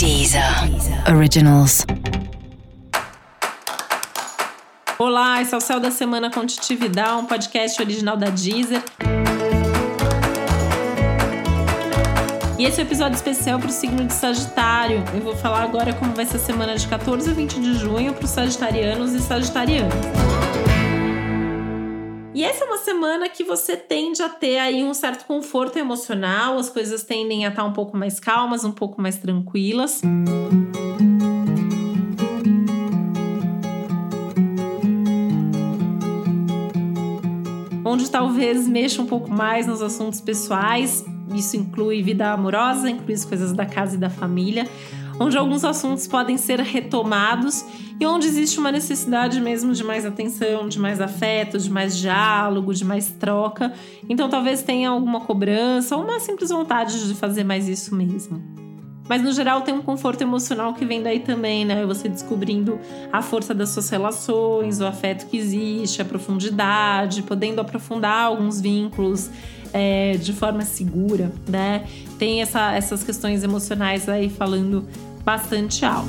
Deezer Originals. Olá, esse é o Céu da Semana com Titividade, um podcast original da Deezer. E esse é um episódio especial para o signo de Sagitário. Eu vou falar agora como vai ser a semana de 14 a 20 de junho para os sagitarianos e sagitarianas. E essa é uma semana que você tende a ter aí um certo conforto emocional, as coisas tendem a estar um pouco mais calmas, um pouco mais tranquilas. Onde talvez mexa um pouco mais nos assuntos pessoais, isso inclui vida amorosa, inclui as coisas da casa e da família onde alguns assuntos podem ser retomados e onde existe uma necessidade mesmo de mais atenção, de mais afeto, de mais diálogo, de mais troca. Então talvez tenha alguma cobrança ou uma simples vontade de fazer mais isso mesmo. Mas no geral tem um conforto emocional que vem daí também, né? Você descobrindo a força das suas relações, o afeto que existe, a profundidade, podendo aprofundar alguns vínculos é, de forma segura, né? Tem essa, essas questões emocionais aí falando bastante alto.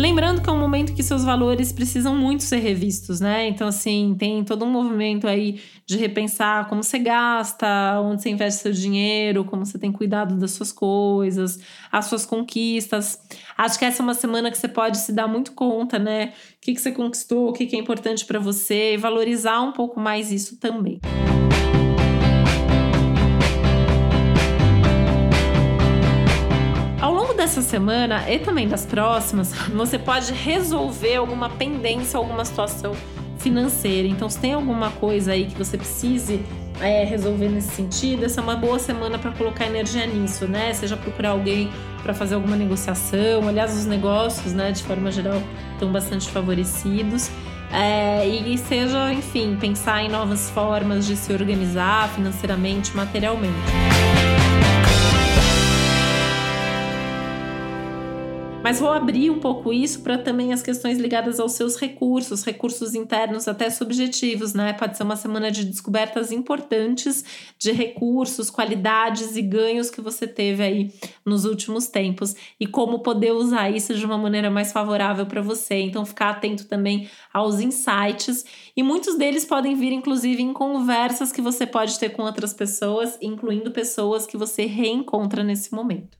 Lembrando que é um momento que seus valores precisam muito ser revistos, né? Então, assim, tem todo um movimento aí de repensar como você gasta, onde você investe seu dinheiro, como você tem cuidado das suas coisas, as suas conquistas. Acho que essa é uma semana que você pode se dar muito conta, né? O que, que você conquistou, o que, que é importante para você e valorizar um pouco mais isso também. Dessa semana e também das próximas, você pode resolver alguma pendência, alguma situação financeira. Então, se tem alguma coisa aí que você precise é, resolver nesse sentido, essa é uma boa semana para colocar energia nisso, né? Seja procurar alguém para fazer alguma negociação. Aliás, os negócios, né, de forma geral, estão bastante favorecidos. É, e seja, enfim, pensar em novas formas de se organizar financeiramente, materialmente. Mas vou abrir um pouco isso para também as questões ligadas aos seus recursos, recursos internos até subjetivos, né? Pode ser uma semana de descobertas importantes de recursos, qualidades e ganhos que você teve aí nos últimos tempos e como poder usar isso de uma maneira mais favorável para você. Então, ficar atento também aos insights e muitos deles podem vir, inclusive, em conversas que você pode ter com outras pessoas, incluindo pessoas que você reencontra nesse momento.